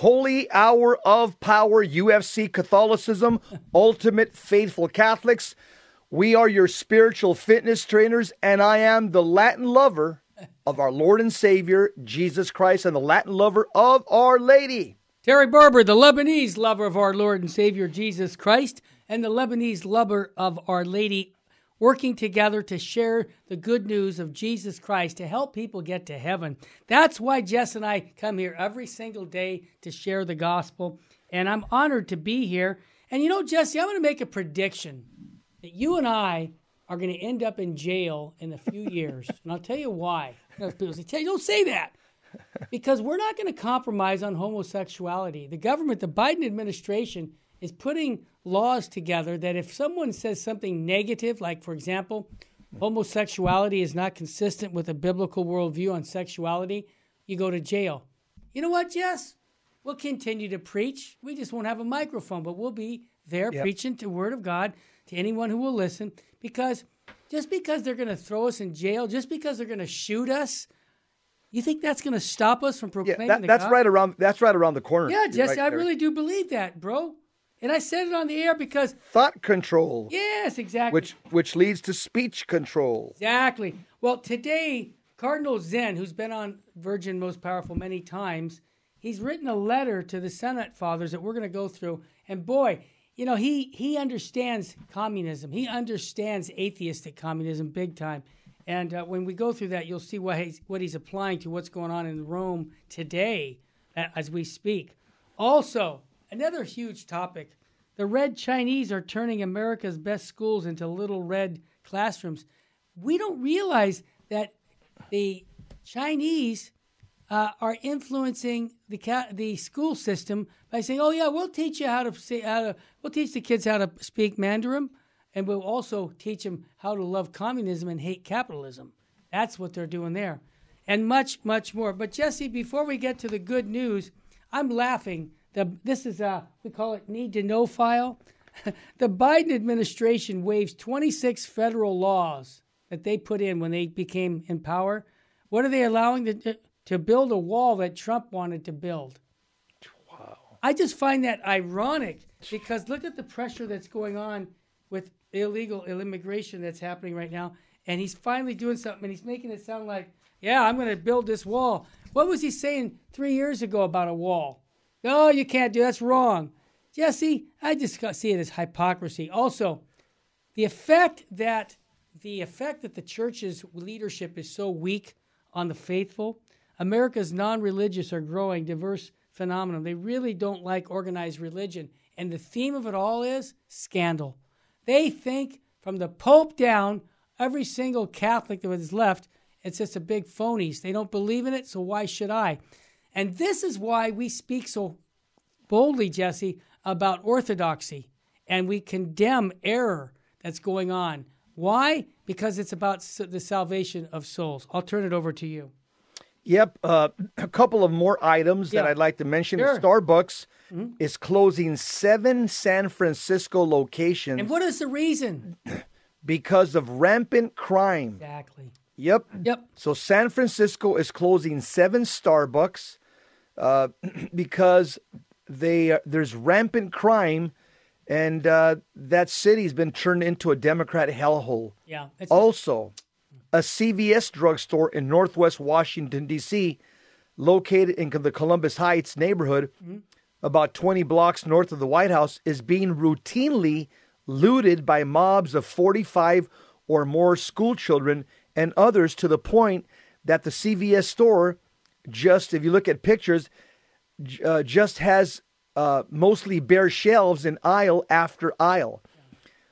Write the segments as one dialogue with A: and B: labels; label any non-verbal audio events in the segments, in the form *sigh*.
A: Holy Hour of Power, UFC Catholicism, Ultimate Faithful Catholics. We are your spiritual fitness trainers, and I am the Latin lover of our Lord and Savior, Jesus Christ, and the Latin lover of Our Lady.
B: Terry Barber, the Lebanese lover of our Lord and Savior, Jesus Christ, and the Lebanese lover of Our Lady working together to share the good news of Jesus Christ to help people get to heaven. That's why Jess and I come here every single day to share the gospel. And I'm honored to be here. And you know, Jesse, I'm going to make a prediction that you and I are going to end up in jail in a few years. and I'll tell you why. People say, don't say that. Because we're not going to compromise on homosexuality. The government, the Biden administration, is putting laws together that if someone says something negative, like, for example, homosexuality is not consistent with a biblical worldview on sexuality, you go to jail. You know what, Jess? We'll continue to preach. We just won't have a microphone, but we'll be there yep. preaching the word of God to anyone who will listen because just because they're going to throw us in jail, just because they're going to shoot us, you think that's going to stop us from proclaiming
A: yeah, that, that's
B: God?
A: right around that's right around the corner.
B: Yeah, Jesse,
A: right
B: I really do believe that, bro. And I said it on the air because
A: thought control.
B: Yes, exactly.
A: Which which leads to speech control.
B: Exactly. Well, today Cardinal Zen, who's been on Virgin Most Powerful many times, he's written a letter to the synod fathers that we're going to go through. And boy, you know, he he understands communism. He understands atheistic communism big time. And uh, when we go through that, you'll see what he's, what he's applying to what's going on in Rome today as we speak. Also, Another huge topic the red Chinese are turning America's best schools into little red classrooms. We don't realize that the Chinese uh, are influencing the ca- the school system by saying, "Oh yeah, we'll teach you how to say how to we'll teach the kids how to speak Mandarin, and we'll also teach them how to love communism and hate capitalism." That's what they're doing there, and much much more. But Jesse, before we get to the good news, I'm laughing the, this is a, we call it need to know file. *laughs* the Biden administration waives 26 federal laws that they put in when they became in power. What are they allowing to, to build a wall that Trump wanted to build?
A: Wow.
B: I just find that ironic because look at the pressure that's going on with illegal immigration that's happening right now. And he's finally doing something and he's making it sound like, yeah, I'm going to build this wall. What was he saying three years ago about a wall? No, you can't do that's wrong. Jesse, I just see it as hypocrisy. Also, the effect that the effect that the church's leadership is so weak on the faithful, America's non-religious are growing diverse phenomenon. They really don't like organized religion, and the theme of it all is scandal. They think from the Pope down, every single Catholic that is left, it's just a big phonies. They don't believe in it, so why should I? And this is why we speak so boldly, Jesse, about orthodoxy and we condemn error that's going on. Why? Because it's about the salvation of souls. I'll turn it over to you.
A: Yep. Uh, *clears throat* a couple of more items yeah. that I'd like to mention. Sure. Starbucks mm-hmm. is closing seven San Francisco locations.
B: And what is the reason? *clears throat*
A: because of rampant crime.
B: Exactly.
A: Yep.
B: Yep.
A: So San Francisco is closing seven Starbucks uh, *clears throat* because they uh, there's rampant crime, and uh, that city's been turned into a Democrat hellhole.
B: Yeah.
A: Also, a CVS drugstore in Northwest Washington D.C., located in the Columbia Heights neighborhood, mm-hmm. about 20 blocks north of the White House, is being routinely looted by mobs of 45 or more school children and others to the point that the CVS store just, if you look at pictures, uh, just has uh, mostly bare shelves in aisle after aisle.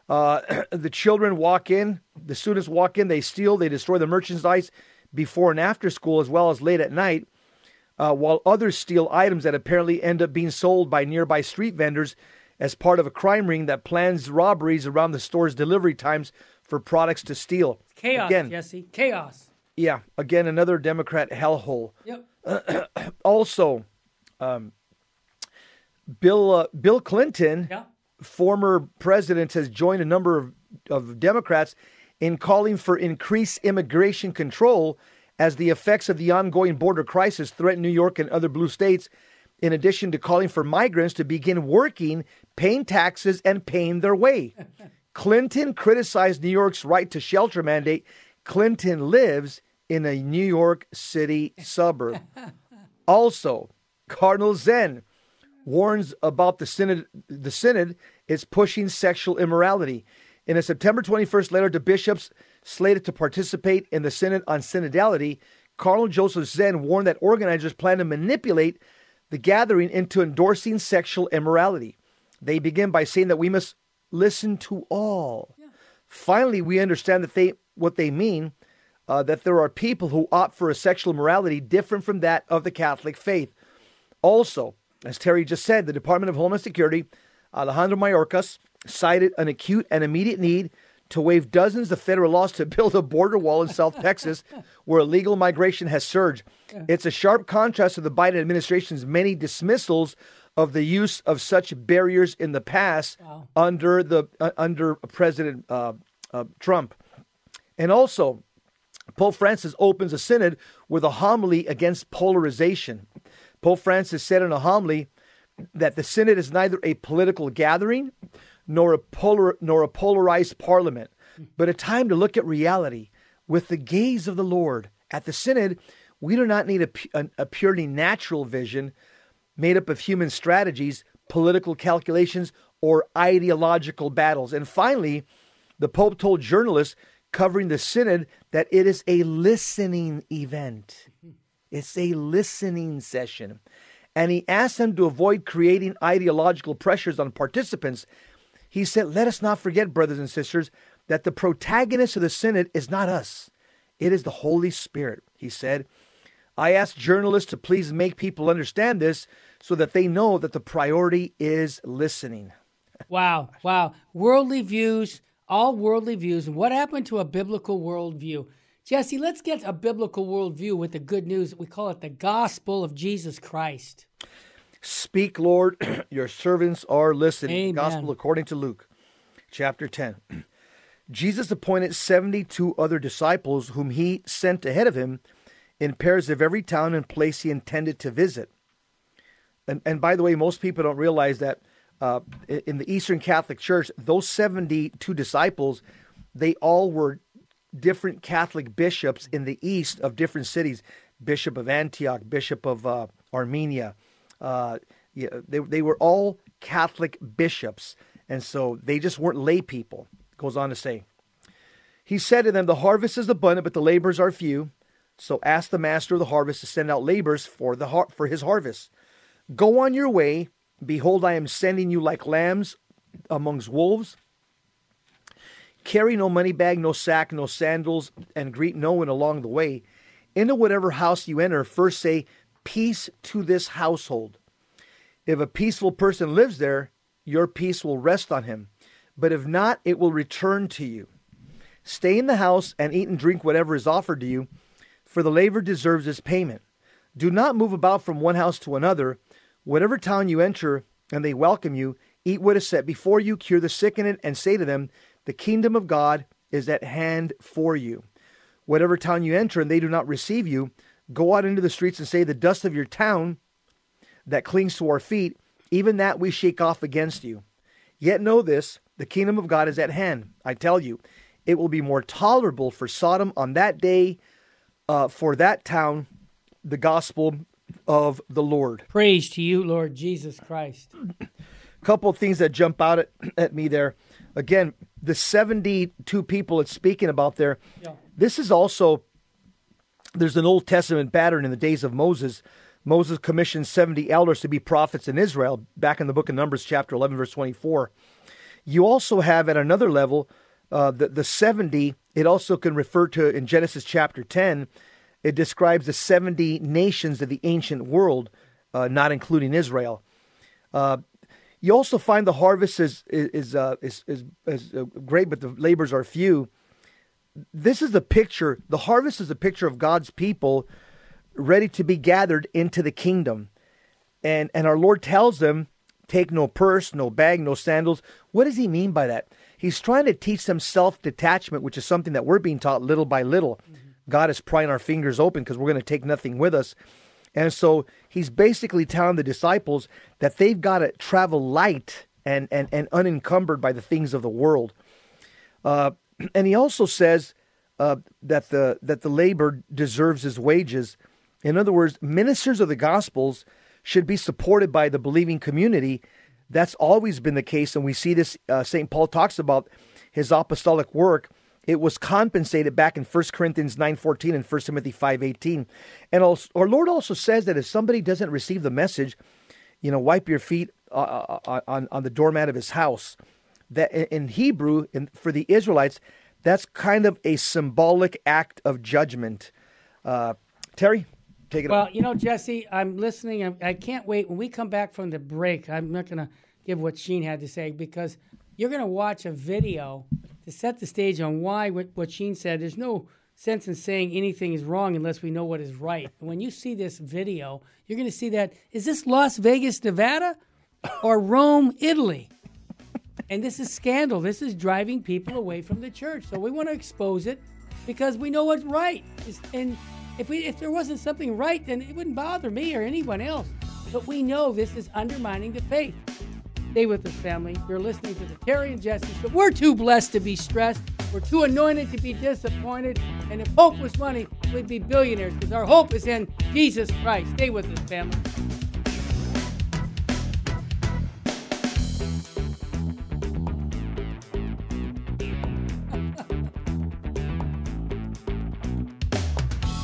A: Uh, *clears throat* the children walk in, the students walk in, they steal, they destroy the merchandise before and after school as well as late at night, uh, while others steal items that apparently end up being sold by nearby street vendors as part of a crime ring that plans robberies around the store's delivery times for products to steal.
B: Chaos, again, Jesse. Chaos.
A: Yeah, again, another Democrat hellhole.
B: Yep. *clears throat*
A: also, um, Bill uh, Bill Clinton,
B: yeah.
A: former president, has joined a number of, of Democrats in calling for increased immigration control as the effects of the ongoing border crisis threaten New York and other blue states in addition to calling for migrants to begin working, paying taxes, and paying their way. *laughs* Clinton criticized New York's right to shelter mandate. Clinton lives in a New York City suburb. *laughs* Also, Cardinal Zen warns about the synod. The synod is pushing sexual immorality. In a September 21st letter to bishops slated to participate in the synod on synodality, Cardinal Joseph Zen warned that organizers plan to manipulate the gathering into endorsing sexual immorality. They begin by saying that we must listen to all. Yeah. Finally, we understand that they what they mean uh, that there are people who opt for a sexual morality different from that of the Catholic faith. Also, as Terry just said, the Department of Homeland Security, Alejandro Mayorkas, cited an acute and immediate need to waive dozens of federal laws to *laughs* build a border wall in South Texas where illegal migration has surged. It's a sharp contrast to the Biden administration's many dismissals of the use of such barriers in the past wow. under the uh, under President uh, uh, Trump. And also, Pope Francis opens a synod with a homily against polarization. Pope Francis said in a homily that the synod is neither a political gathering nor a, polar, nor a polarized parliament, but a time to look at reality with the gaze of the Lord. At the synod, we do not need a, a, a purely natural vision made up of human strategies, political calculations, or ideological battles. And finally, the Pope told journalists covering the synod that it is a listening event. It's a listening session. And he asked them to avoid creating ideological pressures on participants. He said, Let us not forget, brothers and sisters, that the protagonist of the synod is not us, it is the Holy Spirit. He said, I ask journalists to please make people understand this so that they know that the priority is listening.
B: wow, wow. Worldly views all worldly views. What happened to a biblical worldview? Jesse, let's get a biblical worldview with the good news. We call it the gospel of Jesus Christ.
A: Speak, Lord, *clears throat* your servants are listening. Amen. Gospel according to Luke, chapter 10. *clears throat* Jesus appointed 72 other disciples whom he sent ahead of him in pairs of every town and place he intended to visit. And, and by the way, most people don't realize that uh, in the Eastern Catholic Church, those 72 disciples, they all were different Catholic bishops in the East of different cities Bishop of Antioch, Bishop of uh, Armenia. Uh, yeah, they, they were all Catholic bishops. And so they just weren't lay people, goes on to say. He said to them, The harvest is abundant, but the laborers are few. So ask the master of the harvest to send out laborers for, the har- for his harvest. Go on your way Behold, I am sending you like lambs amongst wolves. Carry no money bag, no sack, no sandals, and greet no one along the way. Into whatever house you enter, first say, Peace to this household. If a peaceful person lives there, your peace will rest on him. But if not, it will return to you. Stay in the house and eat and drink whatever is offered to you, for the labor deserves its payment. Do not move about from one house to another. Whatever town you enter and they welcome you, eat what is set before you, cure the sick in it, and say to them, The kingdom of God is at hand for you. Whatever town you enter and they do not receive you, go out into the streets and say, The dust of your town that clings to our feet, even that we shake off against you. Yet know this the kingdom of God is at hand. I tell you, it will be more tolerable for Sodom on that day, uh, for that town, the gospel of the Lord.
B: Praise to you, Lord Jesus Christ.
A: A couple of things that jump out at, at me there. Again, the 72 people it's speaking about there, yeah. this is also, there's an Old Testament pattern in the days of Moses. Moses commissioned 70 elders to be prophets in Israel, back in the book of Numbers, chapter 11, verse 24. You also have at another level, uh, the, the 70, it also can refer to in Genesis chapter 10, it describes the 70 nations of the ancient world, uh, not including Israel. Uh, you also find the harvest is is uh, is, is, is uh, great, but the labors are few. This is the picture. The harvest is a picture of God's people ready to be gathered into the kingdom, and and our Lord tells them, "Take no purse, no bag, no sandals." What does He mean by that? He's trying to teach them self detachment, which is something that we're being taught little by little. Mm-hmm. God is prying our fingers open because we're going to take nothing with us. And so he's basically telling the disciples that they've got to travel light and, and, and unencumbered by the things of the world. Uh, *clears throat* and he also says uh, that the that the labor deserves his wages. In other words, ministers of the gospels should be supported by the believing community. That's always been the case, and we see this. Uh, Saint Paul talks about his apostolic work. It was compensated back in 1 Corinthians 9.14 and 1 Timothy 5.18. And also, our Lord also says that if somebody doesn't receive the message, you know, wipe your feet uh, uh, uh on, on the doormat of his house. That in Hebrew, in, for the Israelites, that's kind of a symbolic act of judgment. Uh, Terry, take it.
B: Well, you know, Jesse, I'm listening. I can not wait when we come back from the break. I'm not going to give what Sheen had to say because you're going to watch a video to set the stage on why what, what Sheen said. There's no sense in saying anything is wrong unless we know what is right. when you see this video, you're going to see that is this Las Vegas, Nevada, or Rome, Italy? And this is scandal. This is driving people away from the church. So we want to expose it because we know what's right. and if we if there wasn't something right, then it wouldn't bother me or anyone else. But we know this is undermining the faith. Stay with us, family. You're listening to the Terry and Jesse Show. We're too blessed to be stressed. We're too anointed to be disappointed. And if hope was money, we'd be billionaires because our hope is in Jesus Christ. Stay with us, family. *laughs*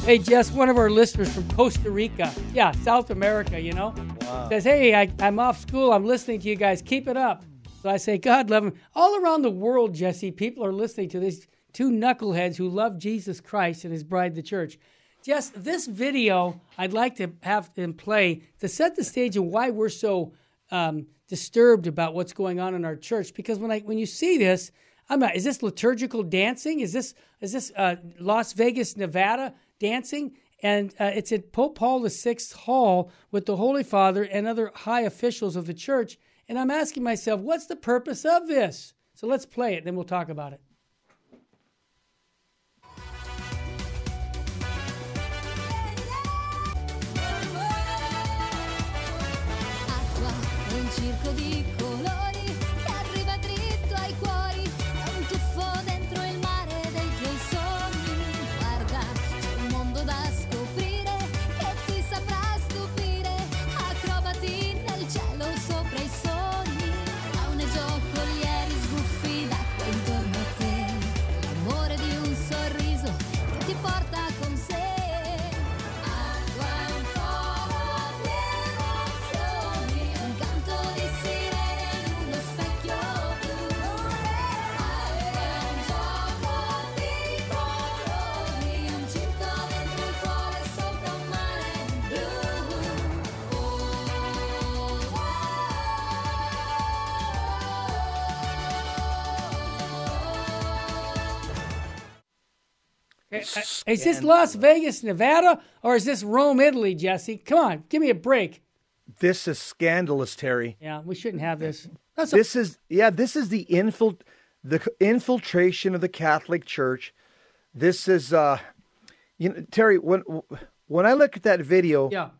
B: Hey, Jess, one of our listeners from Costa Rica, yeah, South America, you know, wow. says, Hey, I, am off school. I'm listening to you guys. Keep it up. So I say, God love them. All around the world, Jesse, people are listening to these two knuckleheads who love Jesus Christ and his bride, the church. Jess, this video I'd like to have them play to set the stage of why we're so um, disturbed about what's going on in our church. Because when I when you see this, I'm not. Is this liturgical dancing? Is this is this uh, Las Vegas, Nevada? dancing, and uh, it's at Pope Paul VI Hall with the Holy Father and other high officials of the church. And I'm asking myself, what's the purpose of this? So let's play it, then we'll talk about it. Is this Las Vegas, Nevada, or is this Rome, Italy, Jesse? Come on, give me a break.
A: This is scandalous, Terry.
B: Yeah, we shouldn't have this.
A: That's this a- is yeah, this is the infilt the infiltration of the Catholic Church. This is uh you know, Terry, when when I look at that video,
B: yeah.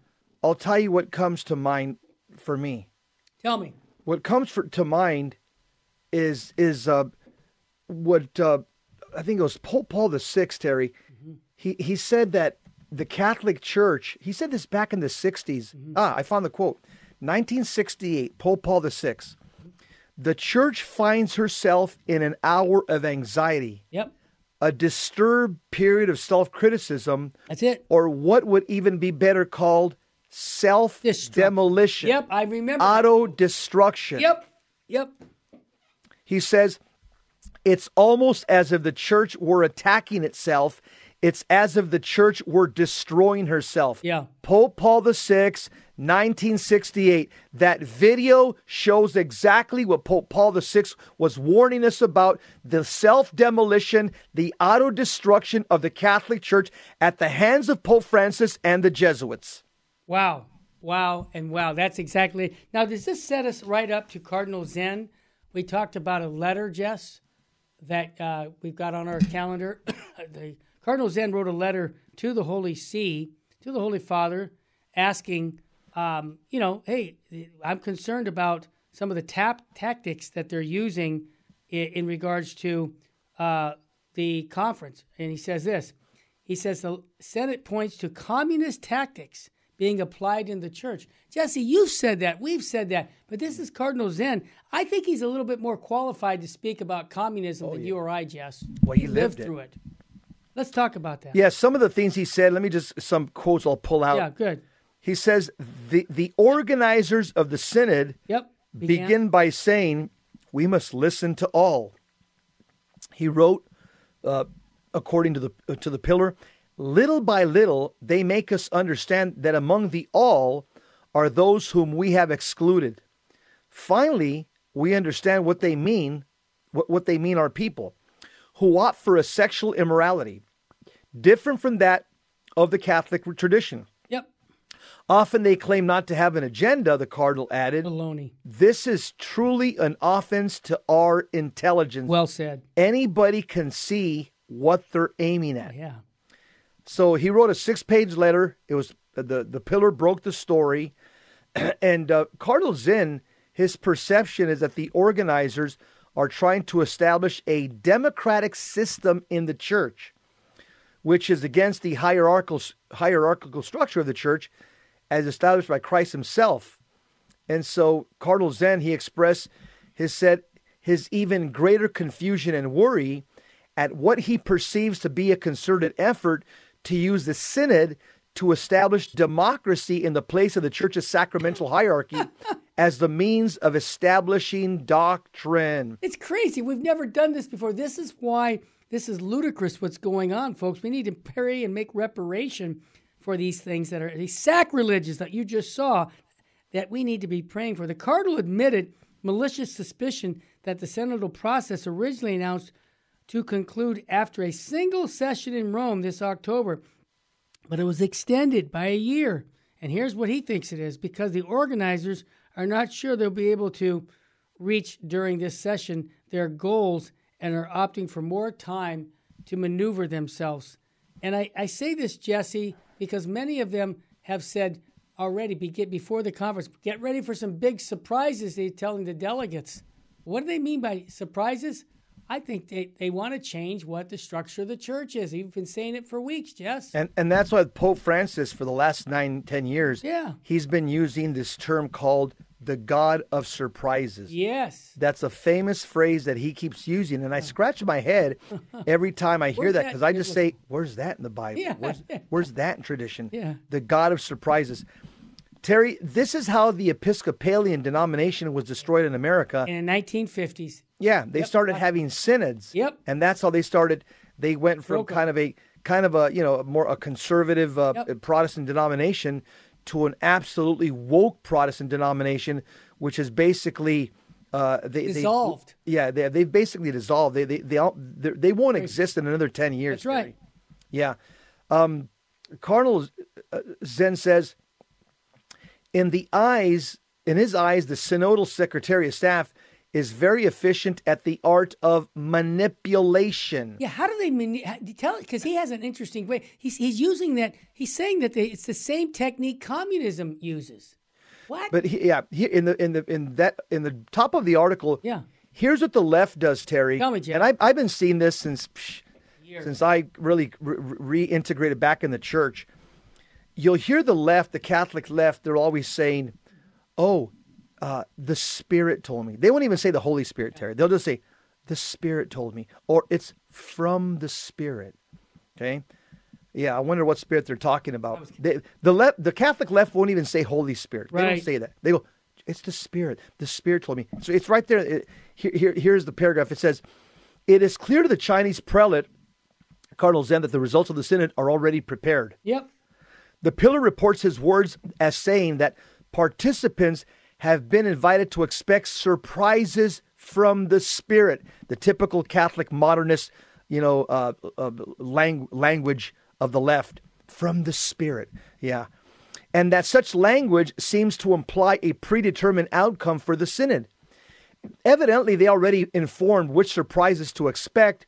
A: I'll tell you what comes to mind for me.
B: Tell me.
A: What comes for, to mind is is uh what uh I think it was Pope Paul the Sixth, Terry. Mm-hmm. He he said that the Catholic Church. He said this back in the 60s. Mm-hmm. Ah, I found the quote. 1968, Pope Paul the Sixth. The church finds herself in an hour of anxiety.
B: Yep.
A: A disturbed period of self criticism.
B: That's it.
A: Or what would even be better called self demolition.
B: Yep, I remember.
A: Auto destruction.
B: Yep, yep.
A: He says it's almost as if the church were attacking itself. It's as if the church were destroying herself.
B: Yeah.
A: Pope Paul VI, 1968. That video shows exactly what Pope Paul VI was warning us about the self demolition, the auto destruction of the Catholic Church at the hands of Pope Francis and the Jesuits.
B: Wow. Wow. And wow. That's exactly. Now, does this set us right up to Cardinal Zen? We talked about a letter, Jess, that uh, we've got on our calendar. *coughs* the Cardinal Zen wrote a letter to the Holy See, to the Holy Father, asking, um, you know, hey, I'm concerned about some of the tap tactics that they're using in, in regards to uh, the conference. And he says this he says the Synod points to communist tactics being applied in the church. Jesse, you've said that. We've said that. But this is Cardinal Zen. I think he's a little bit more qualified to speak about communism
A: Oh,
B: than
A: yeah.
B: you or I, Jess.
A: Well, he
B: lived,
A: lived it.
B: through it. Let's talk about that.
A: Yeah, some of the things he said, let me just, some quotes I'll pull out.
B: Yeah, good.
A: He says, the, the organizers of the synod
B: Yep.
A: begin by saying, we must listen to all. He wrote, uh, according to the, uh, to the pillar, little by little, they make us understand that among the all are those whom we have excluded. Finally, we understand what they mean, what, what they mean are people who opt for a sexual immorality different from that of the Catholic tradition.
B: Yep.
A: Often they claim not to have an agenda, the cardinal added.
B: Baloney.
A: This is truly an offense to our intelligence.
B: Well said.
A: Anybody can see what they're aiming at.
B: Yeah.
A: So he wrote a six-page letter. It was the the pillar broke the story, *clears throat* and uh, Cardinal Zen, his perception is that the organizers are trying to establish a democratic system in the church, which is against the hierarchical hierarchical structure of the church, as established by Christ Himself. And so Cardinal Zen he expressed his said his even greater confusion and worry at what he perceives to be a concerted effort to use the synod to establish democracy in the place of the church's sacramental hierarchy *laughs* as the means of establishing doctrine.
B: It's crazy. We've never done this before. This is why this is ludicrous what's going on, folks. We need to pray and make reparation for these things that are these sacrileges that you just saw that we need to be praying for. The cardinal admitted malicious suspicion that the synodal process originally announced to conclude after a single session in Rome this October, but it was extended by a year. And here's what he thinks it is because the organizers are not sure they'll be able to reach during this session their goals and are opting for more time to maneuver themselves. And I, I say this, Jesse, because many of them have said already before the conference, get ready for some big surprises, they're telling the delegates. What do they mean by surprises? I think they, they want to change what the structure of the church is. You've been saying it for weeks, Jess.
A: And and that's why Pope Francis, for the last nine, ten years,
B: Yeah.
A: he's been using this term called the God of surprises.
B: yes.
A: That's a famous phrase that he keeps using, and I scratch my head *laughs* every time I hear that
B: that
A: because I just say, "Where's that in the Bible?
B: Yeah.
A: Where's, where's that in tradition?" *laughs*
B: Yeah.
A: The God of surprises. Terry, this is how the Episcopalian denomination was destroyed in America.
B: In the 1950s.
A: Yeah, they started having synods.
B: Yep.
A: and that's how they started. They went from kind of a kind of a you know more a conservative uh,
B: Yep.
A: Protestant denomination to an absolutely woke Protestant denomination, which is basically uh, they they-
B: Dissolved.
A: yeah, they they've basically dissolved. They they they all, they're- won't exist in another ten years.
B: That's right.
A: Yeah. Um, Cardinal uh, Zen says, in the eyes, in his eyes, the synodal secretary of staff is very efficient at the art of manipulation.
B: Yeah, how do they mani- how- tell? Because he has an interesting way. He's he's using that. He's saying that they, it's the same technique communism uses. What?
A: But he, yeah, he, in the in the in that in the top of the article,
B: Yeah.
A: Here's what the left does, Terry.
B: Tell me.
A: And I, I've been seeing this since psh, since I really re- reintegrated back in the church. You'll hear the left, the Catholic left. They're always saying, "Oh, uh, the Spirit told me." They won't even say the Holy Spirit, Terry. They'll just say, "The Spirit told me," or "It's from the Spirit." Okay. Yeah, I wonder what spirit they're talking about. They, the left, the Catholic left won't even say Holy Spirit. They don't say that. They go, "It's the Spirit." The Spirit told me. So it's right there. It- here, here, here's the paragraph. It says, "It is clear to the Chinese prelate, Cardinal Zen, that the results of the synod are already prepared."
B: yep.
A: The pillar reports his words as saying that participants have been invited to expect surprises from the Spirit, the typical Catholic modernist, you know, uh, uh, lang- language of the left, from the Spirit. Yeah. And that such language seems to imply a predetermined outcome for the synod. Evidently, they already informed which surprises to expect,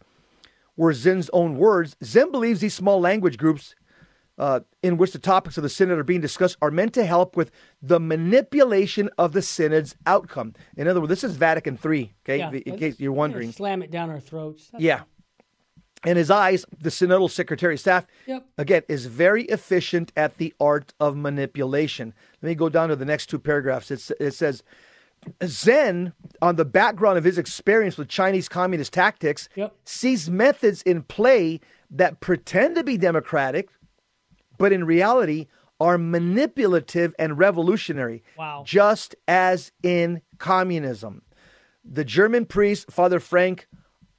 A: were Zen's own words. Zen believes these small language groups uh, in which the topics of the synod are being discussed are meant to help with the manipulation of the synod's outcome. In other words, this is Vatican III, okay,
B: Yeah,
A: in case you're wondering.
B: Slam it down our throats. That's-
A: Yeah. In his eyes, the synodal secretary of staff,
B: Yep.
A: again, is very efficient at the art of manipulation. Let me go down to the next two paragraphs. It's, it says, Zen, on the background of his experience with Chinese communist tactics,
B: Yep.
A: sees methods in play that pretend to be democratic, but in reality are manipulative and revolutionary,
B: Wow.
A: just as in communism. The German priest, Father Frank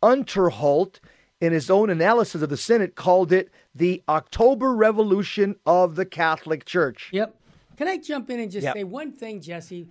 A: Unterhalt, in his own analysis of the Synod, called it the October Revolution of the Catholic Church.
B: Yep. Can I jump in and just
A: Yep.
B: say one thing, Jesse?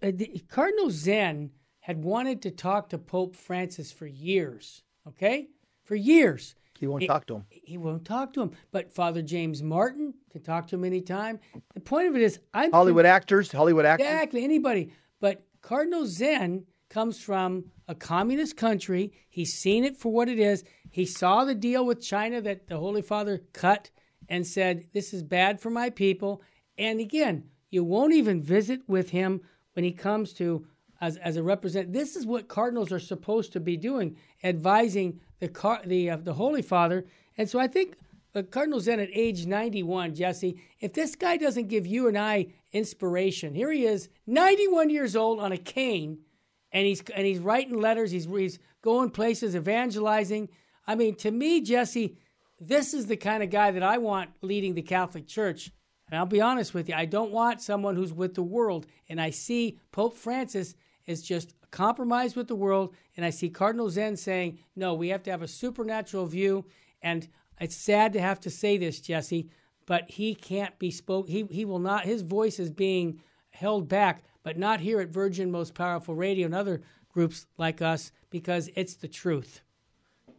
B: Uh, Cardinal Zen had wanted to talk to Pope Francis for years. Okay, for years.
A: He won't talk to him.
B: He won't talk to him. But Father James Martin can talk to him anytime. The point of it is, I'm
A: Hollywood actors, Hollywood actors.
B: Exactly, anybody. But Cardinal Zen comes from a communist country. He's seen it for what it is. He saw the deal with China that the Holy Father cut and said, This is bad for my people. And again, you won't even visit with him when he comes to as, as a representative. This is what cardinals are supposed to be doing, advising the car, the uh, the Holy Father. And so I think the Cardinal Zen at age 91, Jesse, if this guy doesn't give you and I inspiration, here he is, 91 years old on a cane, and he's and he's writing letters, he's he's going places, evangelizing. I mean, to me, Jesse, this is the kind of guy that I want leading the Catholic Church. And I'll be honest with you, I don't want someone who's with the world. And I see Pope Francis is just compromised with the world. And I see Cardinal Zen saying, no, we have to have a supernatural view. And it's sad to have to say this, Jesse, but he can't be spoke. He, he will not, his voice is being held back, but not here at Virgin Most Powerful Radio and other groups like us because it's the truth.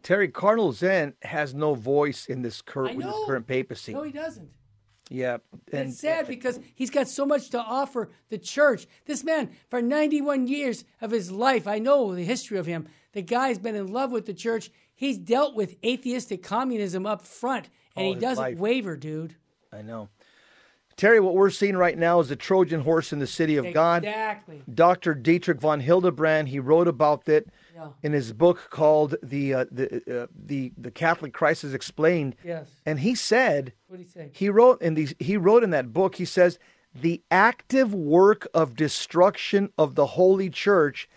A: Terry Cardinal Zen has no voice in this current, with this current papacy.
B: No, he doesn't.
A: Yeah, and
B: it's sad because he's got so much to offer the church. This man, for 91 years of his life, I know the history of him. The guy's been in love with the church. He's dealt with atheistic communism up front, and
A: All
B: he doesn't
A: life.
B: waver, dude.
A: I know. Terry, what we're seeing right now is a Trojan horse in the city of God.
B: Exactly.
A: Dr. Dietrich von Hildebrand, he wrote about it
B: Yeah.
A: in his book called the uh, the uh, the the Catholic Crisis Explained.
B: Yes.
A: And he said
B: What do you say?
A: he wrote in these he wrote in that book he says the active work of destruction of the holy church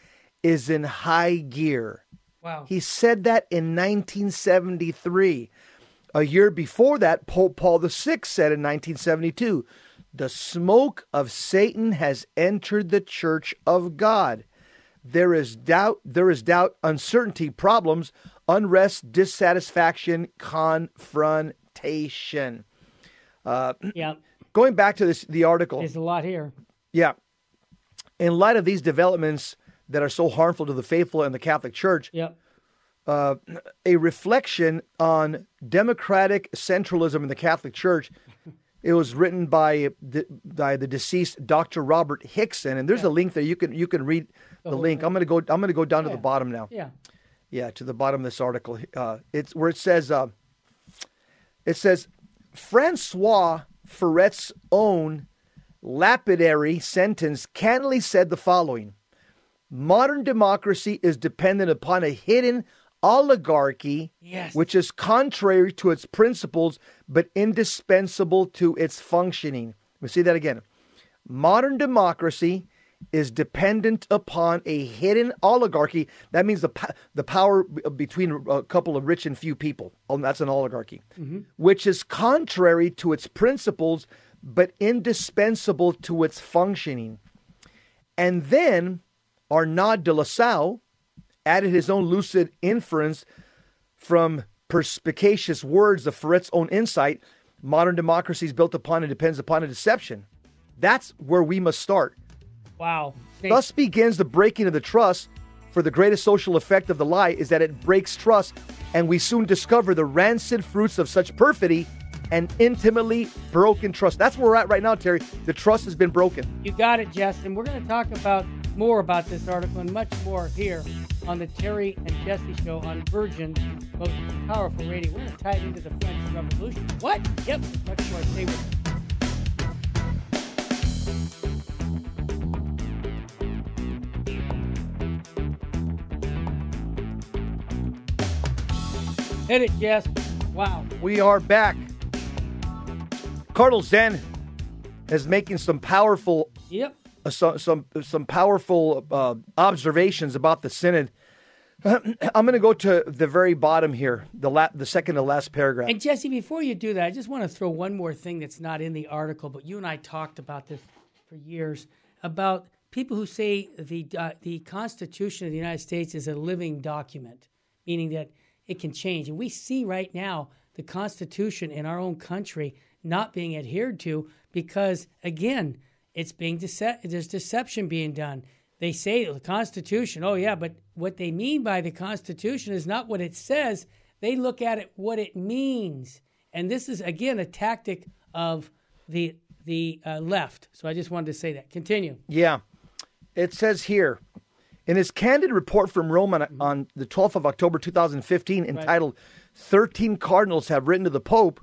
A: is in high gear.
B: Wow.
A: He said that in 1973. A year before that, Pope Paul VI said in 1972, the smoke of Satan has entered the church of God. There is doubt, there is doubt, uncertainty, problems, unrest, dissatisfaction, confrontation.
B: Uh, yeah. *clears throat*
A: Going back to this the article.
B: There's a lot here.
A: Yeah. In light of these developments that are so harmful to the faithful and the Catholic Church,
B: Yep.
A: A reflection on democratic centralism in the Catholic Church. It was written by the, by the deceased Dr. Robert Hickson, and there's a link there. You can you can read the,
B: whole
A: link. I'm going to go. I'm to go down to the bottom now.
B: Yeah.
A: Yeah, to the bottom of this article. Uh, it's where it says. Uh, it says Francois Furet's own lapidary sentence candidly said the following: Modern democracy is dependent upon a hidden oligarchy,
B: Yes.
A: which is contrary to its principles but indispensable to its functioning. Let me see that again. Modern democracy is dependent upon a hidden oligarchy. That means the the power uh, between a couple of rich and few people. Oh, that's an oligarchy, mm-hmm. which is contrary to its principles but indispensable to its functioning. And then Arnaud de Lassus added his own lucid inference from perspicacious words of Furet's own insight. Modern democracy is built upon and depends upon a deception. That's where we must start.
B: Wow. Thank-
A: Thus begins the breaking of the trust. For the greatest social effect of the lie is that it breaks trust, and we soon discover the rancid fruits of such perfidy and intimately broken trust. That's where we're at right now, Terry. The trust has been broken.
B: You got it, Justin. We're going to talk about more about this article and much more here on the Terry and Jesse Show on Virgin, most powerful radio. We're going to tie it into the French Revolution. What? Yep, much more. Stay with us. Hit it, Jess. Wow.
A: We are back. Cardinal Zen is making some powerful,
B: Yep.
A: Uh, some some some powerful uh, observations about the synod. *clears throat* I'm going to go to the very bottom here, the la- the second to last paragraph.
B: And Jesse, before you do that, I just want to throw one more thing that's not in the article, but you and I talked about this for years about people who say the uh, the Constitution of the United States is a living document, meaning that it can change. And we see right now the Constitution in our own country not being adhered to because, again, it's being dece- there's deception being done. They say the Constitution, oh yeah, but what they mean by the Constitution is not what it says. They look at it what it means, and this is again a tactic of the the uh, left. So I just wanted to say that. Continue.
A: Yeah. It says here in his candid report from Rome on, on the 12th of October 2015, entitled 13 Cardinals Have Written to the Pope,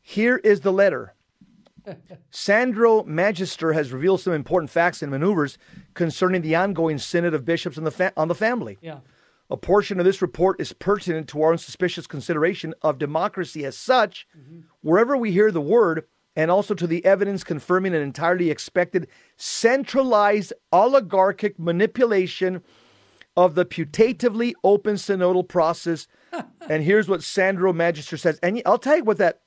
A: here is the letter. Sandro Magister has revealed some important facts and maneuvers concerning the ongoing Synod of Bishops on the, fa- on the family.
B: Yeah.
A: A portion of this report is pertinent to our unsuspicious consideration of democracy as such, mm-hmm. wherever we hear the word, and also to the evidence confirming an entirely expected centralized oligarchic manipulation of the putatively open synodal process. *laughs* and here's what Sandro Magister says. And I'll tell you what that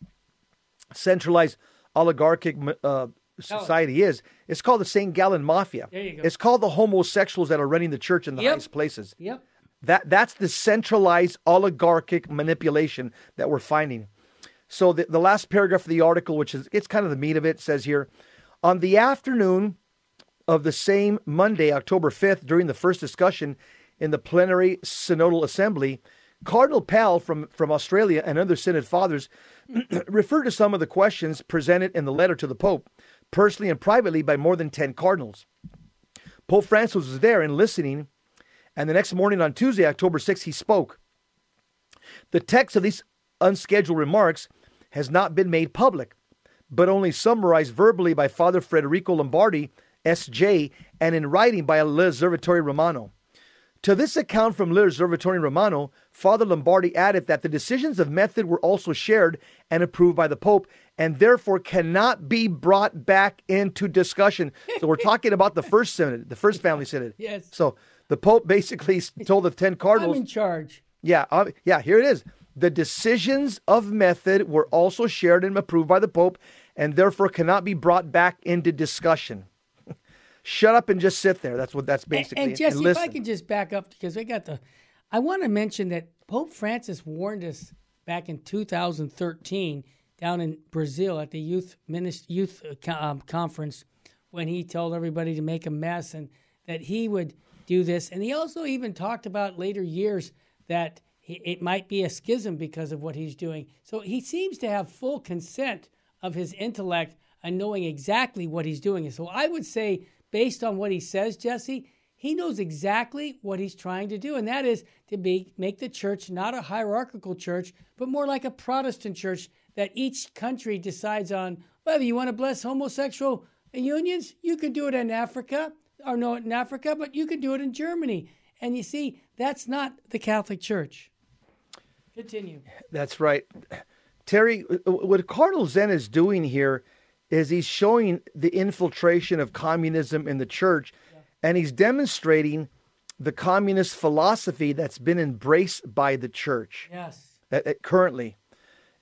A: centralized oligarchic uh, society is. It's called the St. Gallen Mafia.
B: There you go.
A: It's called the homosexuals that are running the church in the
B: Yep.
A: highest places.
B: Yep.
A: That that's the centralized oligarchic manipulation that we're finding. So the, the last paragraph of the article, which is it's kind of the meat of it, says here, on the afternoon of the same Monday, October 5th, during the first discussion in the plenary synodal assembly, Cardinal Pell from, from Australia and other synod fathers referred to some of the questions presented in the letter to the Pope, personally and privately by more than 10 cardinals. Pope Francis was there and listening, and the next morning on Tuesday, October 6th, he spoke. The text of these unscheduled remarks has not been made public, but only summarized verbally by Father Federico Lombardi, S.J., and in writing by L'Osservatore Romano. To this account from L'Osservatore Romano, Father Lombardi added that the decisions of method were also shared and approved by the Pope, and therefore cannot be brought back into discussion. So we're *laughs* talking about the first synod, the first family synod.
B: Yes.
A: So the Pope basically *laughs* told the ten cardinals.
B: I'm in charge.
A: yeah, yeah, here it is. The decisions of method were also shared and approved by the Pope, and therefore cannot be brought back into discussion. Shut up and just sit there. That's what that's basically.
B: And, and Jesse, if. I could just back up because we got the, I want to mention that Pope Francis warned us back in 2013 down in Brazil at the youth minist- youth uh, um, conference when he told everybody to make a mess and that he would do this, and he also even talked about later years that he, it might be a schism because of what he's doing. So he seems to have full consent of his intellect and knowing exactly what he's doing. So I would say, based on what he says, Jesse, he knows exactly what he's trying to do, and that is to be make the church not a hierarchical church, but more like a Protestant church that each country decides on whether you want to bless homosexual unions, you can do it in Africa, or no, in Africa, but you can do it in Germany. And you see, that's not the Catholic Church. Continue.
A: That's right. Terry, what Cardinal Zen is doing here is he's showing the infiltration of communism in the church, and he's demonstrating the communist philosophy that's been embraced by the church
B: Yes.
A: at, at- currently.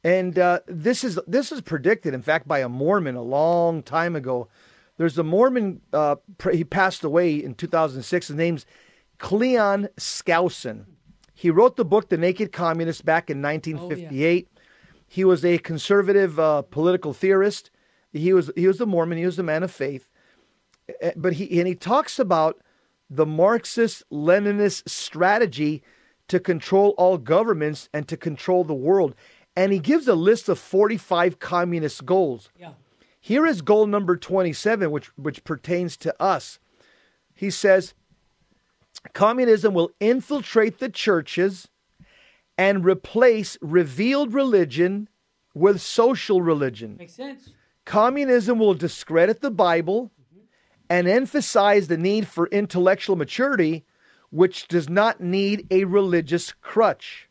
A: And uh, this is this is predicted, in fact, by a Mormon a long time ago. There's a Mormon. Uh, he passed away in 2006. His name's Cleon Skousen. He wrote the book *The Naked Communist* back in 1958. He was a conservative uh, political theorist. He was he was a Mormon. He was a man of faith. Uh, But he and he talks about the Marxist Leninist strategy to control all governments and to control the world. And he gives a list of 45 communist goals.
B: Yeah.
A: Here is goal number 27, which, which pertains to us. He says communism will infiltrate the churches and replace revealed religion with social religion.
B: Makes sense.
A: Communism will discredit the Bible mm-hmm. and emphasize the need for intellectual maturity, which does not need a religious crutch.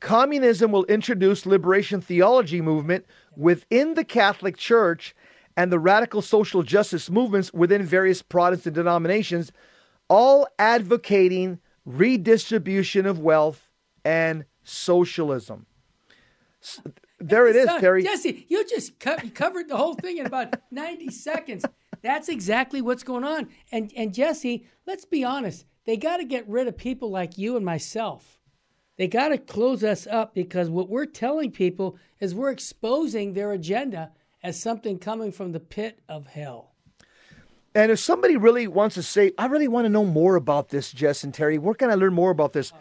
A: Communism will introduce liberation theology movement within the Catholic Church and the radical social justice movements within various Protestant denominations, all advocating redistribution of wealth and socialism. There it is, Terry.
B: Jesse, you just co- you covered the whole thing in about *laughs* 90 seconds. That's exactly what's going on. And and Jesse, let's be honest. They got to get rid of people like you and myself. They got to close us up because what we're telling people is we're exposing their agenda as something coming from the pit of hell.
A: And if somebody really wants to say, I really want to know more about this, Jess and Terry, where can I learn more about this?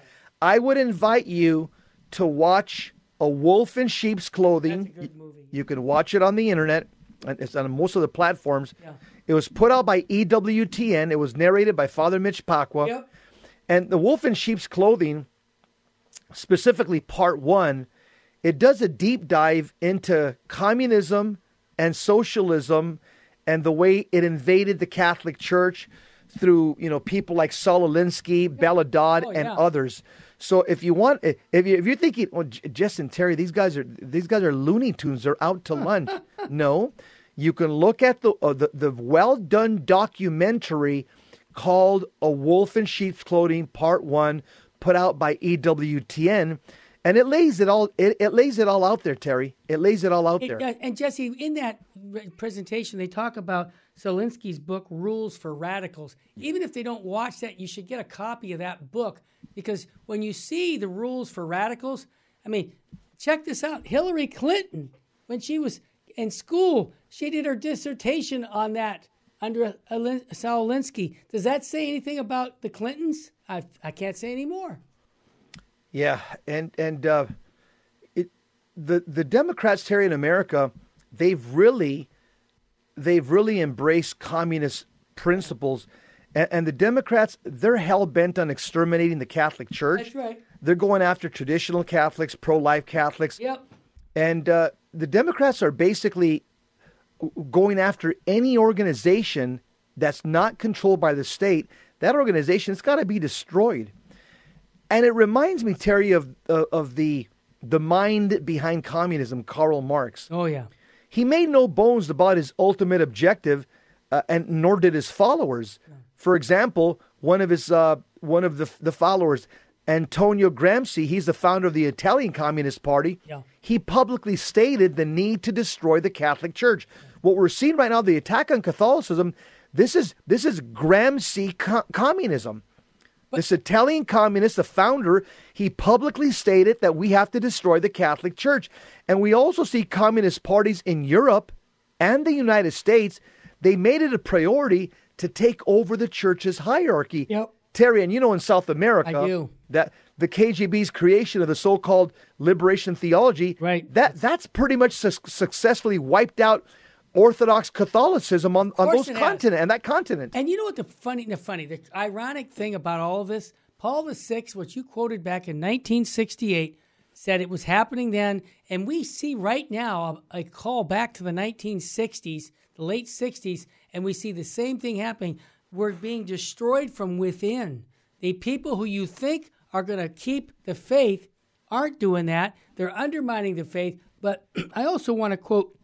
A: I would invite you to watch A Wolf in Sheep's Clothing.
B: That's a good movie.
A: You can watch it on the internet, and it's on most of the platforms.
B: Yeah.
A: It was put out by EWTN. It was narrated by Father Mitch Pacwa.
B: Yep.
A: And The Wolf in Sheep's Clothing, specifically part one, it does a deep dive into communism and socialism and the way it invaded the Catholic Church through, you know, people like Saul Alinsky, Bella Dodd,
B: Oh,
A: and
B: yeah.
A: others. So if you want, if you if you're thinking, well, J- Jess and Terry, these guys are these guys are Looney Tunes. They're out to lunch. *laughs* no, you can look at the uh, the, the well done documentary called "A Wolf in Sheep's Clothing" Part One, put out by EWTN, and it lays it all it, it lays it all out there, Terry. It lays it all out
B: It
A: there.
B: does. And Jesse, in that presentation, they talk about Saul Alinsky's book, Rules for Radicals. Even if they don't watch that, you should get a copy of that book because when you see the rules for radicals, I mean, check this out. Hillary Clinton, when she was in school, she did her dissertation on that under Saul Alinsky. Does that say anything about the Clintons? I, I can't say anymore.
A: Yeah, and and uh, it the the Democrats, Terry, in America, they've really they've really embraced communist principles, and, and the Democrats they're hell bent on exterminating the Catholic Church.
B: That's right.
A: They're going after traditional Catholics, pro life Catholics,
B: Yep.
A: and uh, the Democrats are basically going after any organization that's not controlled by the state. That organization has got to be destroyed. And it reminds me, Terry, of uh, of the the mind behind communism, Karl Marx.
B: Oh, yeah.
A: He made no bones about his ultimate objective, uh, and nor did his followers. For example, one of his uh, one of the the followers, Antonio Gramsci, he's the founder of the Italian Communist Party.
B: Yeah.
A: He publicly stated the need to destroy the Catholic Church. What we're seeing right now, the attack on Catholicism, this is this is Gramsci co- communism. This Italian communist, the founder, he publicly stated that we have to destroy the Catholic Church. And we also see communist parties in Europe and the United States, they made it a priority to take over the church's hierarchy.
B: Yep.
A: Terry, and you know in South America that the KGB's creation of the so-called liberation theology,
B: Right.
A: That that's pretty much su- successfully wiped out Orthodox Catholicism on, on those continent and that continent.
B: And you know what the funny, the funny, the ironic thing about all of this? Paul VI, which you quoted back in 1968, said it was happening then, and we see right now a, a call back to the 1960s, the late 60s, and we see the same thing happening. We're being destroyed from within. The people who you think are going to keep the faith aren't doing that. They're undermining the faith. But *clears throat* I also want to quote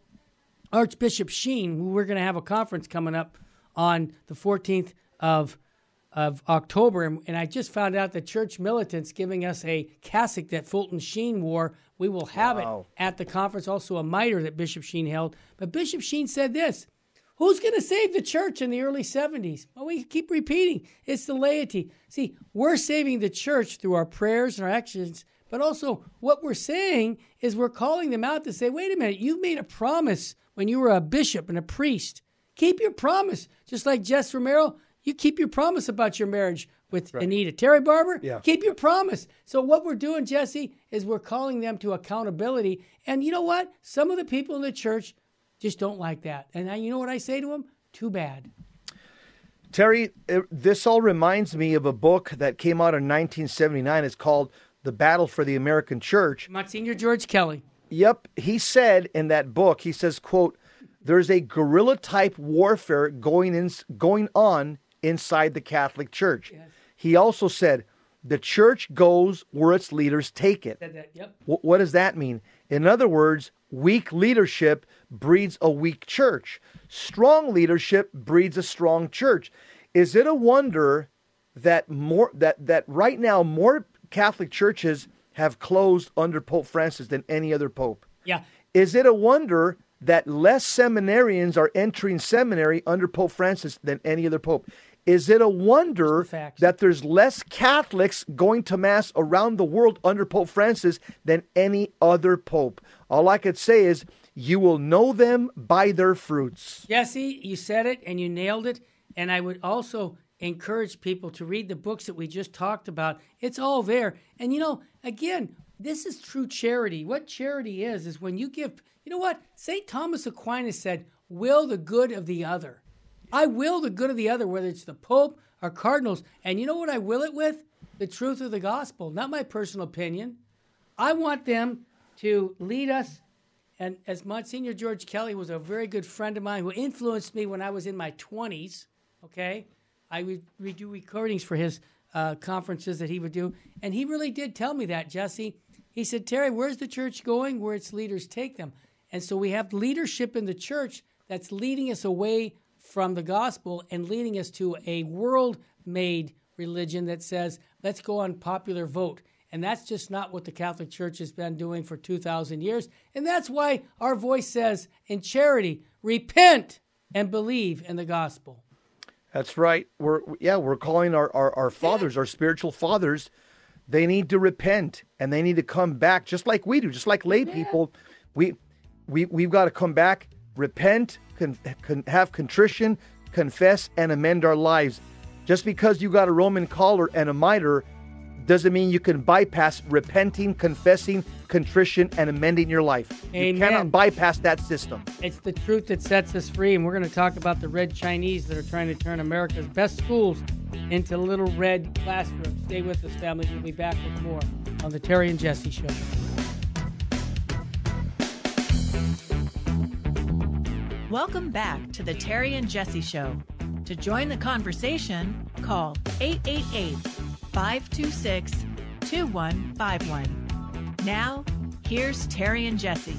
B: Archbishop Sheen, who we're going to have a conference coming up on the 14th of of October, and, and I just found out the church militants giving us a cassock that Fulton Sheen wore. We will have
A: Wow.
B: it at the conference. Also, a mitre that Bishop Sheen held. But Bishop Sheen said this: Who's going to save the church in the early 70s? Well, we keep repeating it's the laity. See, we're saving the church through our prayers and our actions, but also what we're saying is we're calling them out to say, wait a minute, you made a promise when you were a bishop and a priest. Keep your promise. Just like Jess Romero, you keep your promise about your marriage with Anita. Terry Barber,
A: Yeah.
B: keep your promise. So what we're doing, Jesse, is we're calling them to accountability. And you know what? Some of the people in the church just don't like that. And I, you know what I say to them? Too bad.
A: Terry, eh, this all reminds me of a book that came out in 1979. It's called The Battle for the American Church.
B: Monsignor George Kelly.
A: Yep, he said in that book, he says, quote, there's a guerrilla type warfare going in, going on inside the Catholic Church.
B: Yes.
A: He also said, the church goes where its leaders take it.
B: That. Yep.
A: Wh- What does that mean? In other words, weak leadership breeds a weak church. Strong leadership breeds a strong church. Is it a wonder that more that that right now more Catholic churches have closed under Pope Francis than any other pope?
B: Yeah.
A: Is it a wonder that less seminarians are entering seminary under Pope Francis than any other pope? Is it a wonder
B: facts.
A: that there's less Catholics going to Mass around the world under Pope Francis than any other pope? All I could say is you will know them by their fruits.
B: Jesse, you said it and you nailed it. And I would also encourage people to read the books that we just talked about. It's all there. And you know, again, this is true charity. What charity is, is when you give, you know what? St. Thomas Aquinas said, will the good of the other. I will the good of the other, whether it's the Pope or cardinals. And you know what I will it with? The truth of the gospel, not my personal opinion. I want them to lead us. And as Monsignor George Kelly was a very good friend of mine who influenced me when I was in my 20s, okay? I would do recordings for his uh, conferences that he would do. And he really did tell me that, Jesse. He said, Terry, where's the church going? Where its leaders take them. And so we have leadership in the church that's leading us away from the gospel and leading us to a world made religion that says, let's go on popular vote. And that's just not what the Catholic Church has been doing for 2,000 years. And that's why our voice says in charity, repent and believe in the gospel.
A: That's right. We're yeah, we're calling our, our, our fathers, our spiritual fathers, they need to repent and they need to come back just like we do, just like lay people. We we we've got to come back, repent, con, con, have contrition, confess, and amend our lives. Just because you got a Roman collar and a mitre doesn't mean you can bypass repenting, confessing, contrition, and amending your life. You cannot bypass that system.
B: It's the truth that sets us free. And we're going to talk about the red Chinese that are trying to turn America's best schools into little red classrooms. Stay with us, family. We'll be back with more on the Terry and Jesse Show.
C: Welcome back to the Terry and Jesse Show. To join the conversation, call 888 526 2151. Now, here's Terry and Jesse.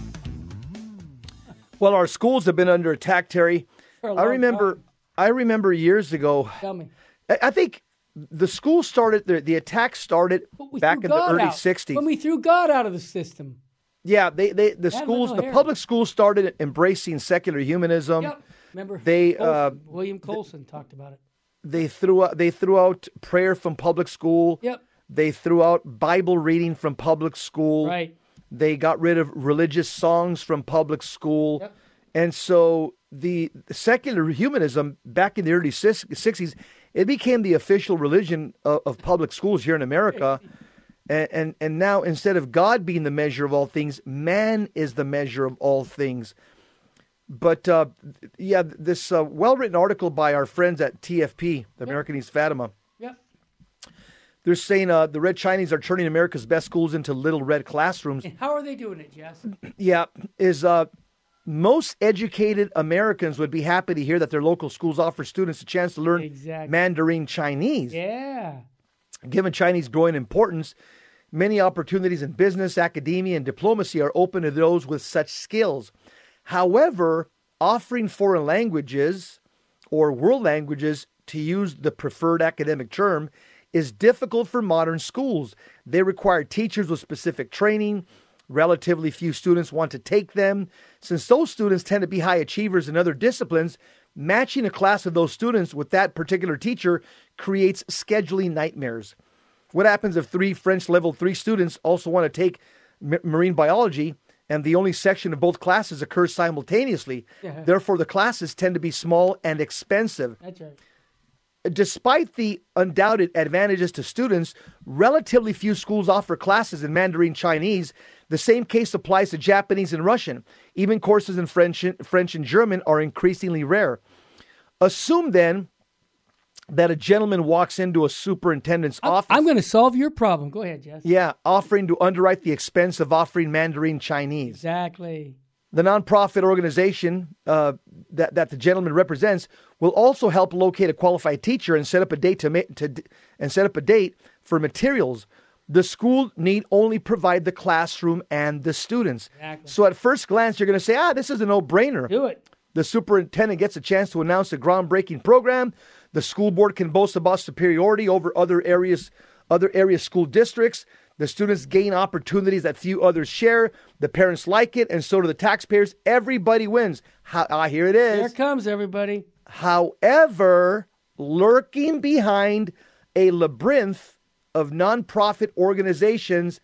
A: Well, our schools have been under attack, Terry.
B: For a
A: I
B: long
A: remember.
B: time.
A: I remember years ago.
B: Tell me.
A: I I think the school started. The, the attack started back
B: threw
A: in the early
B: out.
A: '60s.
B: When we threw God out of the system.
A: yeah, they, they the
B: Yeah,
A: schools, the public schools started embracing secular humanism.
B: Yep. Remember?
A: They,
B: Colson,
A: uh,
B: William Colson talked about it.
A: They threw out, they threw out prayer from public school.
B: Yep.
A: They threw out Bible reading from public school.
B: Right.
A: They got rid of religious songs from public school.
B: Yep.
A: And so the secular humanism back in the early 60s, it became the official religion of, of public schools here in America. And, and and now instead of God being the measure of all things, man is the measure of all things. But uh, yeah, this uh, well-written article by our friends at TFP, the America Needs Fatima,
B: Yep.
A: they're saying uh, the Red Chinese are turning America's best schools into little red classrooms.
B: And how are they doing it, Jess? *clears throat*
A: Yeah, is uh, most educated Americans would be happy to hear that their local schools offer students a chance to learn
B: Exactly.
A: Mandarin Chinese.
B: Yeah.
A: Given Chinese growing importance, many opportunities in business, academia, and diplomacy are open to those with such skills. However, offering foreign languages or world languages, to use the preferred academic term, is difficult for modern schools. They require teachers with specific training. Relatively few students want to take them. Since those students tend to be high achievers in other disciplines, matching a class of those students with that particular teacher creates scheduling nightmares. What happens if three French level three students also want to take marine biology and the only section of both classes occurs simultaneously?
B: Yeah.
A: Therefore, the classes tend to be small and expensive.
B: That's right.
A: Despite the undoubted advantages to students, relatively few schools offer classes in Mandarin Chinese. The same case applies to Japanese and Russian. Even courses in French, French and German are increasingly rare. Assume then that a gentleman walks into a superintendent's office.
B: I'm going to solve your problem. Go ahead, Jess.
A: yeah, offering to underwrite the expense of offering Mandarin Chinese.
B: Exactly.
A: The nonprofit organization uh, that that the gentleman represents will also help locate a qualified teacher and set up a date to, ma- to and set up a date for materials. The school need only provide the classroom and the students.
B: Exactly.
A: So at first glance, you're going to say, "Ah, this is a no-brainer."
B: Do it.
A: The superintendent gets a chance to announce a groundbreaking program. The school board can boast about superiority over other areas, other area school districts. The students gain opportunities that few others share. The parents like it, and so do the taxpayers. Everybody wins. How, ah, here it is.
B: Here comes, everybody.
A: However, lurking behind a labyrinth of nonprofit organizations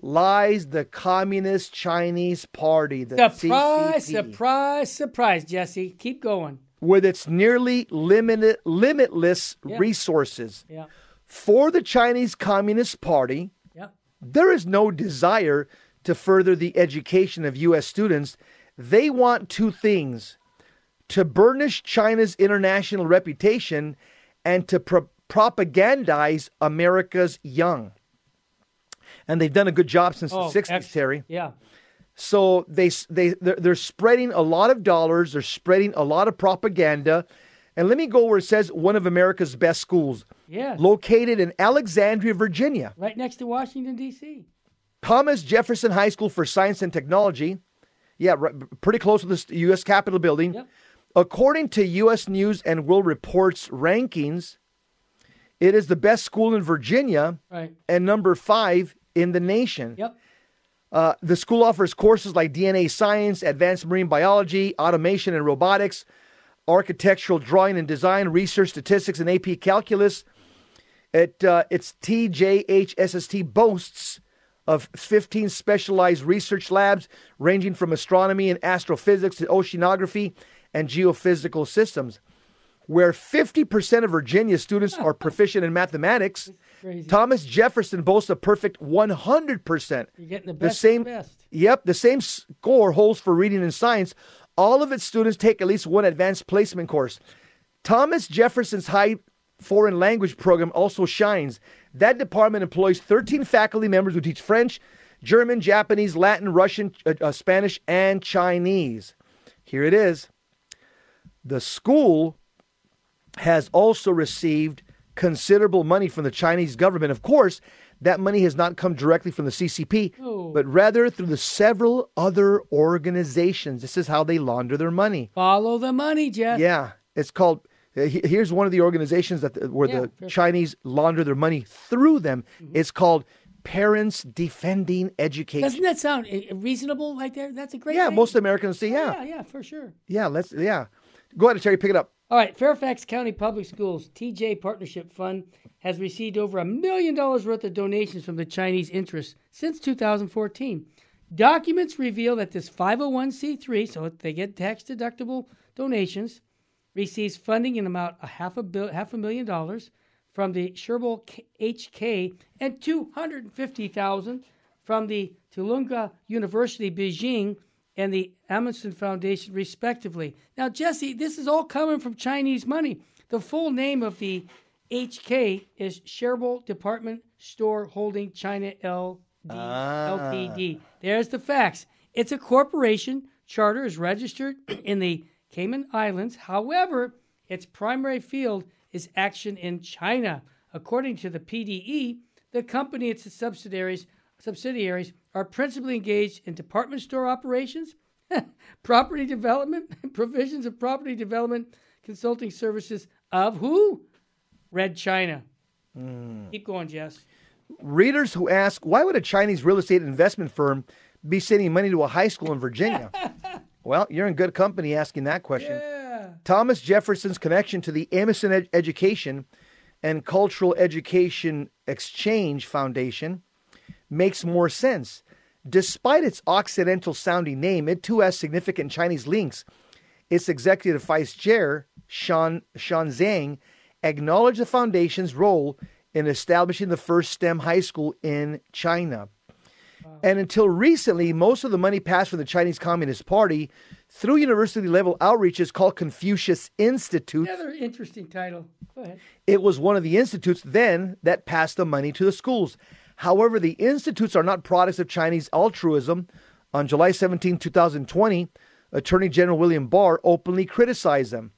A: lies the Communist Chinese Party, the
B: Surprise,
A: CCP
B: surprise, surprise, Jesse. Keep going.
A: With its nearly limited, limitless
B: Yeah.
A: resources.
B: Yeah.
A: For the Chinese Communist Party,
B: Yeah.
A: there is no desire to further the education of U.S. students. They want two things to burnish China's international reputation and to pro- propagandize America's young. And they've done a good job since
B: Oh,
A: the 60s,
B: ex-
A: Terry.
B: Yeah.
A: So they they they're, they're spreading a lot of dollars. They're spreading a lot of propaganda. And let me go where it says one of America's best schools,
B: Yeah.
A: located in Alexandria, Virginia.
B: right next to Washington, D.C.
A: Thomas Jefferson High School for Science and Technology. Yeah, right, pretty close to the U.S. Capitol building.
B: Yep.
A: According to U.S. News and World Report's rankings, it is the best school in Virginia
B: Right.
A: and number five in the nation.
B: Yep.
A: Uh, the school offers courses like DNA science, advanced marine biology, automation and robotics, architectural drawing and design, research statistics, and AP calculus. It, uh, its TJHSST boasts of 15 specialized research labs ranging from astronomy and astrophysics to oceanography and geophysical systems. Where 50% of Virginia students are *laughs* proficient in mathematics,
B: Crazy.
A: Thomas Jefferson boasts a perfect 100%.
B: You're getting the
A: The same,
B: the best.
A: yep, the same score holds for reading and science. All of its students take at least one advanced placement course. Thomas Jefferson's high foreign language program also shines. That department employs 13 faculty members who teach French, German, Japanese, Latin, Russian, uh, uh, Spanish, and Chinese. Here it is. The school has also received considerable money from the Chinese government. Of course, that money has not come directly from the CCP,
B: Oh.
A: but rather through the several other organizations. This is how they launder their money.
B: Follow the money, Jeff.
A: Yeah, it's called. uh, Here's one of the organizations that the, where
B: Yeah,
A: the. Chinese launder their money through them.
B: Mm-hmm.
A: It's called Parents Defending Education.
B: Doesn't that sound uh, reasonable right there? That's a great
A: yeah,
B: thing.
A: most Americans say, yeah,
B: Yeah, yeah, for sure.
A: yeah. Let's, yeah. Go ahead, Terry, pick it up.
B: All right, Fairfax County Public Schools TJ Partnership Fund has received over a million dollars worth of donations from the Chinese interests since 2014. Documents reveal that this 501c3, so they get tax deductible donations, receives funding in amount a half a bill, half a million dollars from the Shirble K- HK and 250,000 from the Tsinghua University Beijing and the Amundsen Foundation, respectively. Now, Jesse, this is all coming from Chinese money. The full name of the HK is Shirble Department Store Holding China LD, ah. Ltd. There's the facts. It's a corporation. Charter is registered in the Cayman Islands. However, its primary field is action in China. According to the PDE, the company and its subsidiaries subsidiaries are principally engaged in department store operations, *laughs* property development, *laughs* provisions of property development, consulting services of who? Red China. Hmm. Keep going, Jess.
A: Readers who ask, why would a Chinese real estate investment firm be sending money to a high school in Virginia? *laughs* well, you're in good company asking that question.
B: Yeah.
A: Thomas Jefferson's connection to the Emerson Ed- Education and Cultural Education Exchange Foundation makes more sense. Despite its Occidental sounding name, it too has significant Chinese links. Its executive vice chair, Sean, Sean Zhang, acknowledged the foundation's role in establishing the first STEM high school in China. And until recently, most of the money passed from the Chinese Communist Party through university level outreaches called Confucius Institute.
B: Another interesting title. Go ahead.
A: It was one of the institutes then that passed the money to the schools. However, the institutes are not products of Chinese altruism. On July 17, 2020, Attorney General William Barr openly criticized them.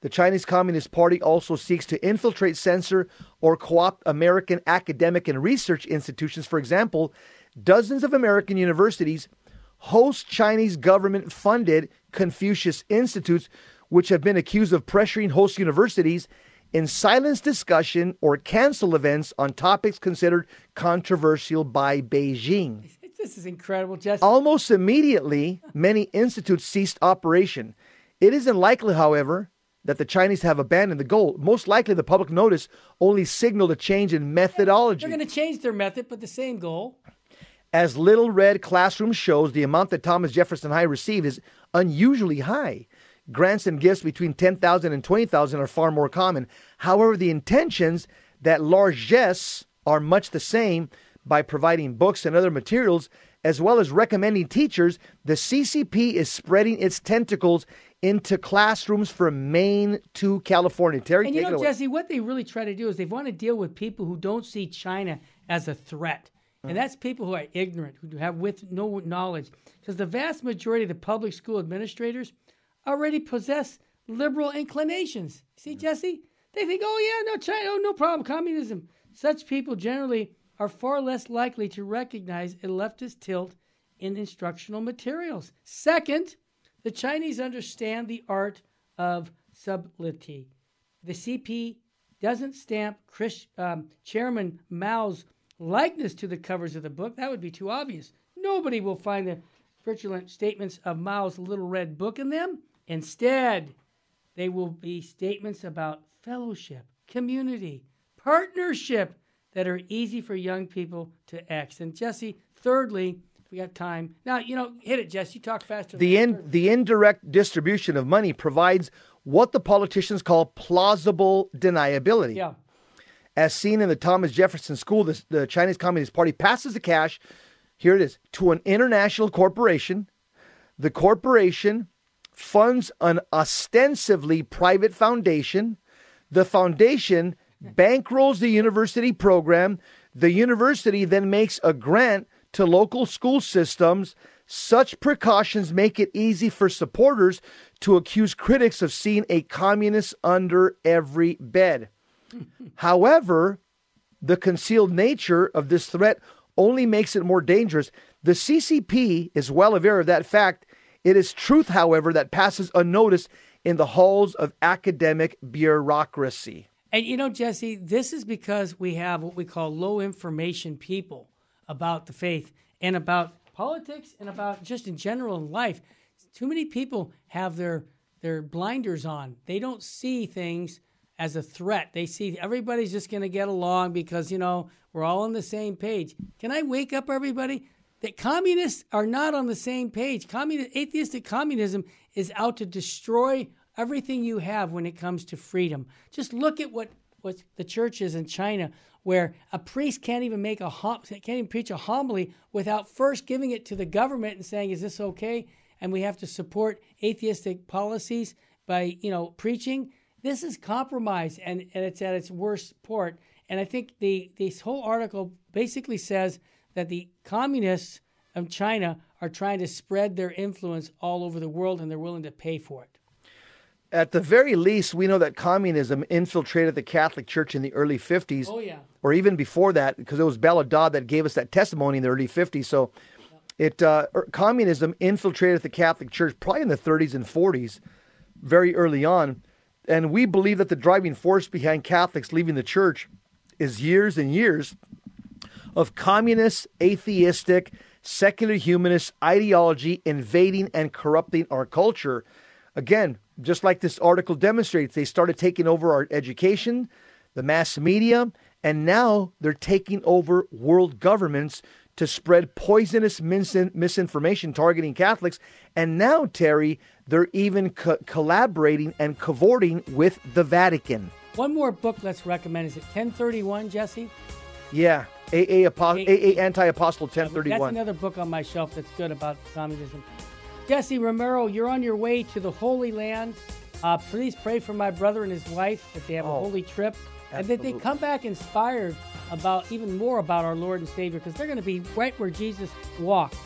A: The Chinese Communist Party also seeks to infiltrate, censor, or co opt American academic and research institutions. For example, dozens of American universities host Chinese government funded Confucius Institutes, which have been accused of pressuring host universities in silence discussion or cancel events on topics considered controversial by Beijing. *laughs*
B: This is incredible, Jesse.
A: Almost immediately, many institutes ceased operation. It isn't likely, however, that the Chinese have abandoned the goal. Most likely, the public notice only signaled a change in methodology.
B: They're going to change their method, but the same goal.
A: As Little Red Classroom shows, the amount that Thomas Jefferson High received is unusually high. Grants and gifts between 10,000 and 20,000 are far more common. However, the intentions that largesse are much the same by providing books and other materials as well as recommending teachers, the CCP is spreading its tentacles into classrooms from Maine to California. Terry,
B: and you know. Jesse, what they really try to do is they want to deal with people who don't see China as a threat. And that's people who are ignorant, who have with no knowledge. Because the vast majority of the public school administrators already possess liberal inclinations. See, Jesse? They think, oh, yeah, no, China, oh, no problem, communism. Such people generally are far less likely to recognize a leftist tilt in instructional materials. Second, the Chinese understand the art of subtlety. The CP doesn't stamp Chris, um, Chairman Mao's likeness to the covers of the book. That would be too obvious. Nobody will find the virulent statements of Mao's little red book in them. Instead, they will be statements about fellowship, community, partnership that are easy for young people to X. And Jesse, thirdly, if we got time. Now, you know, hit it, Jesse. You talk faster.
A: The, in, the indirect distribution of money provides what the politicians call plausible deniability.
B: Yeah.
A: As seen in the Thomas Jefferson School, the, the Chinese Communist Party passes the cash, here it is, to an international corporation. The corporation funds an ostensibly private foundation. The foundation bankrolls the university program. The university then makes a grant to local school systems. Such precautions make it easy for supporters to accuse critics of seeing a communist under every bed. However, the concealed nature of this threat only makes it more dangerous. The CCP is well aware of that fact. It is truth, however, that passes unnoticed in the halls of academic bureaucracy.
B: And you know, Jesse, this is because we have what we call low information people about the faith and about politics and about just in general in life. Too many people have their their blinders on. They don't see things as a threat. They see everybody's just going to get along because, you know, we're all on the same page. Can I wake up everybody? That communists are not on the same page. Atheistic communism is out to destroy everything you have when it comes to freedom. Just look at what, what the church is in China, where a priest can't even make a can't even preach a homily without first giving it to the government and saying, "Is this okay?" And we have to support atheistic policies by you know preaching. This is compromise, and, and it's at its worst port. And I think the this whole article basically says that the communists of China are trying to spread their influence all over the world, and they're willing to pay for it
A: at the very least, we know that communism infiltrated the Catholic Church in the early 50s.
B: Oh, yeah.
A: Or even before that, because it was Bella Dodd that gave us that testimony in the early 50s. So it uh, er, communism infiltrated the Catholic Church probably in the 30s and 40s, very early on. And we believe that the driving force behind Catholics leaving the church is years and years of communist, atheistic, secular humanist ideology invading and corrupting our culture. Again, just like this article demonstrates, they started taking over our education, the mass media, and now they're taking over world governments to spread poisonous misinformation targeting Catholics. And now, Terry, they're even co- collaborating and cavorting with the Vatican.
B: One more book let's recommend. Is it 1031, Jesse?
A: Yeah. AA, Apo-
B: A-
A: AA Anti Apostle 1031.
B: That's
A: 1031.
B: another book on my shelf that's good about communism. Jesse Romero, you're on your way to the Holy Land. Uh, please pray for my brother and his wife that they have a
A: Oh,
B: holy trip and that they come back inspired about even more about our Lord and Savior because they're going to be right where Jesus walked.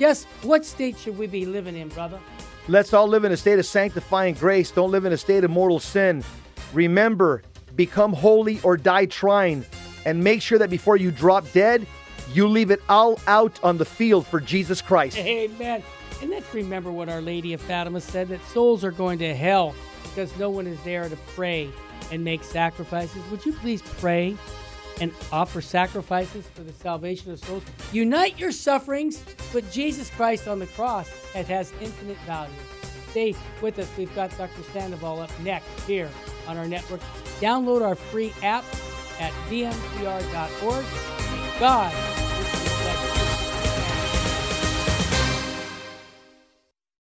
B: Yes, what state should we be living in, brother?
A: Let's all live in a state of sanctifying grace. Don't live in a state of mortal sin. Remember, become holy or die trying. And make sure that before you drop dead, you leave it all out on the field for Jesus Christ.
B: Amen. And let's remember what Our Lady of Fatima said that souls are going to hell because no one is there to pray and make sacrifices. Would you please pray and offer sacrifices for the salvation of souls? Unite your sufferings with Jesus Christ on the cross that has infinite value. Stay with us. We've got Dr. Sandoval up next here on our network. Download our free app at vmpr.org. God